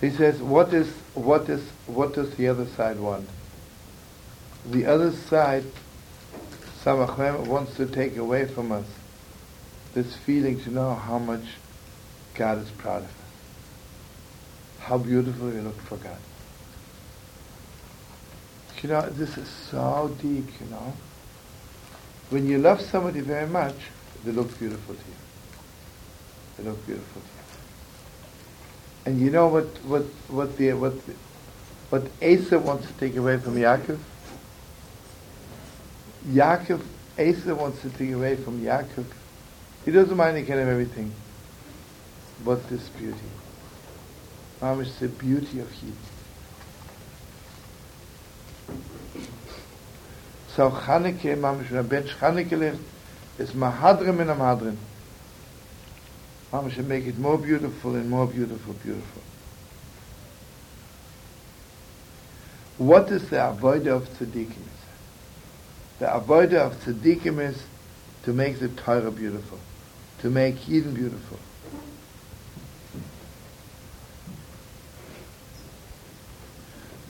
He says, what is, what is, what does the other side want? The other side, Samachem wants to take away from us this feeling to know how much God is proud of us. How beautiful we look for God. You know, this is so deep, you know. When you love somebody very much, they look beautiful to you. They look beautiful to you. And you know what what what the what what Esav wants to take away from Yaakov? Yaakov, Esav wants to take away from Yaakov. He doesn't mind he can have everything. But this beauty. Mamish the beauty of Yid. So Chanukah, Mamish, when a bench Chanukah left, is Mehadrin in a Mehadrin. Mama should make it more beautiful and more beautiful, beautiful. What is the avodah of tzaddikim? The avodah of tzaddikim is to make the Torah beautiful, to make Eden beautiful.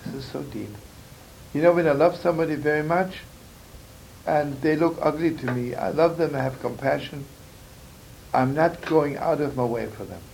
This is so deep. You know, when I love somebody very much, and they look ugly to me, I love them, I have compassion, I'm not going out of my way for them.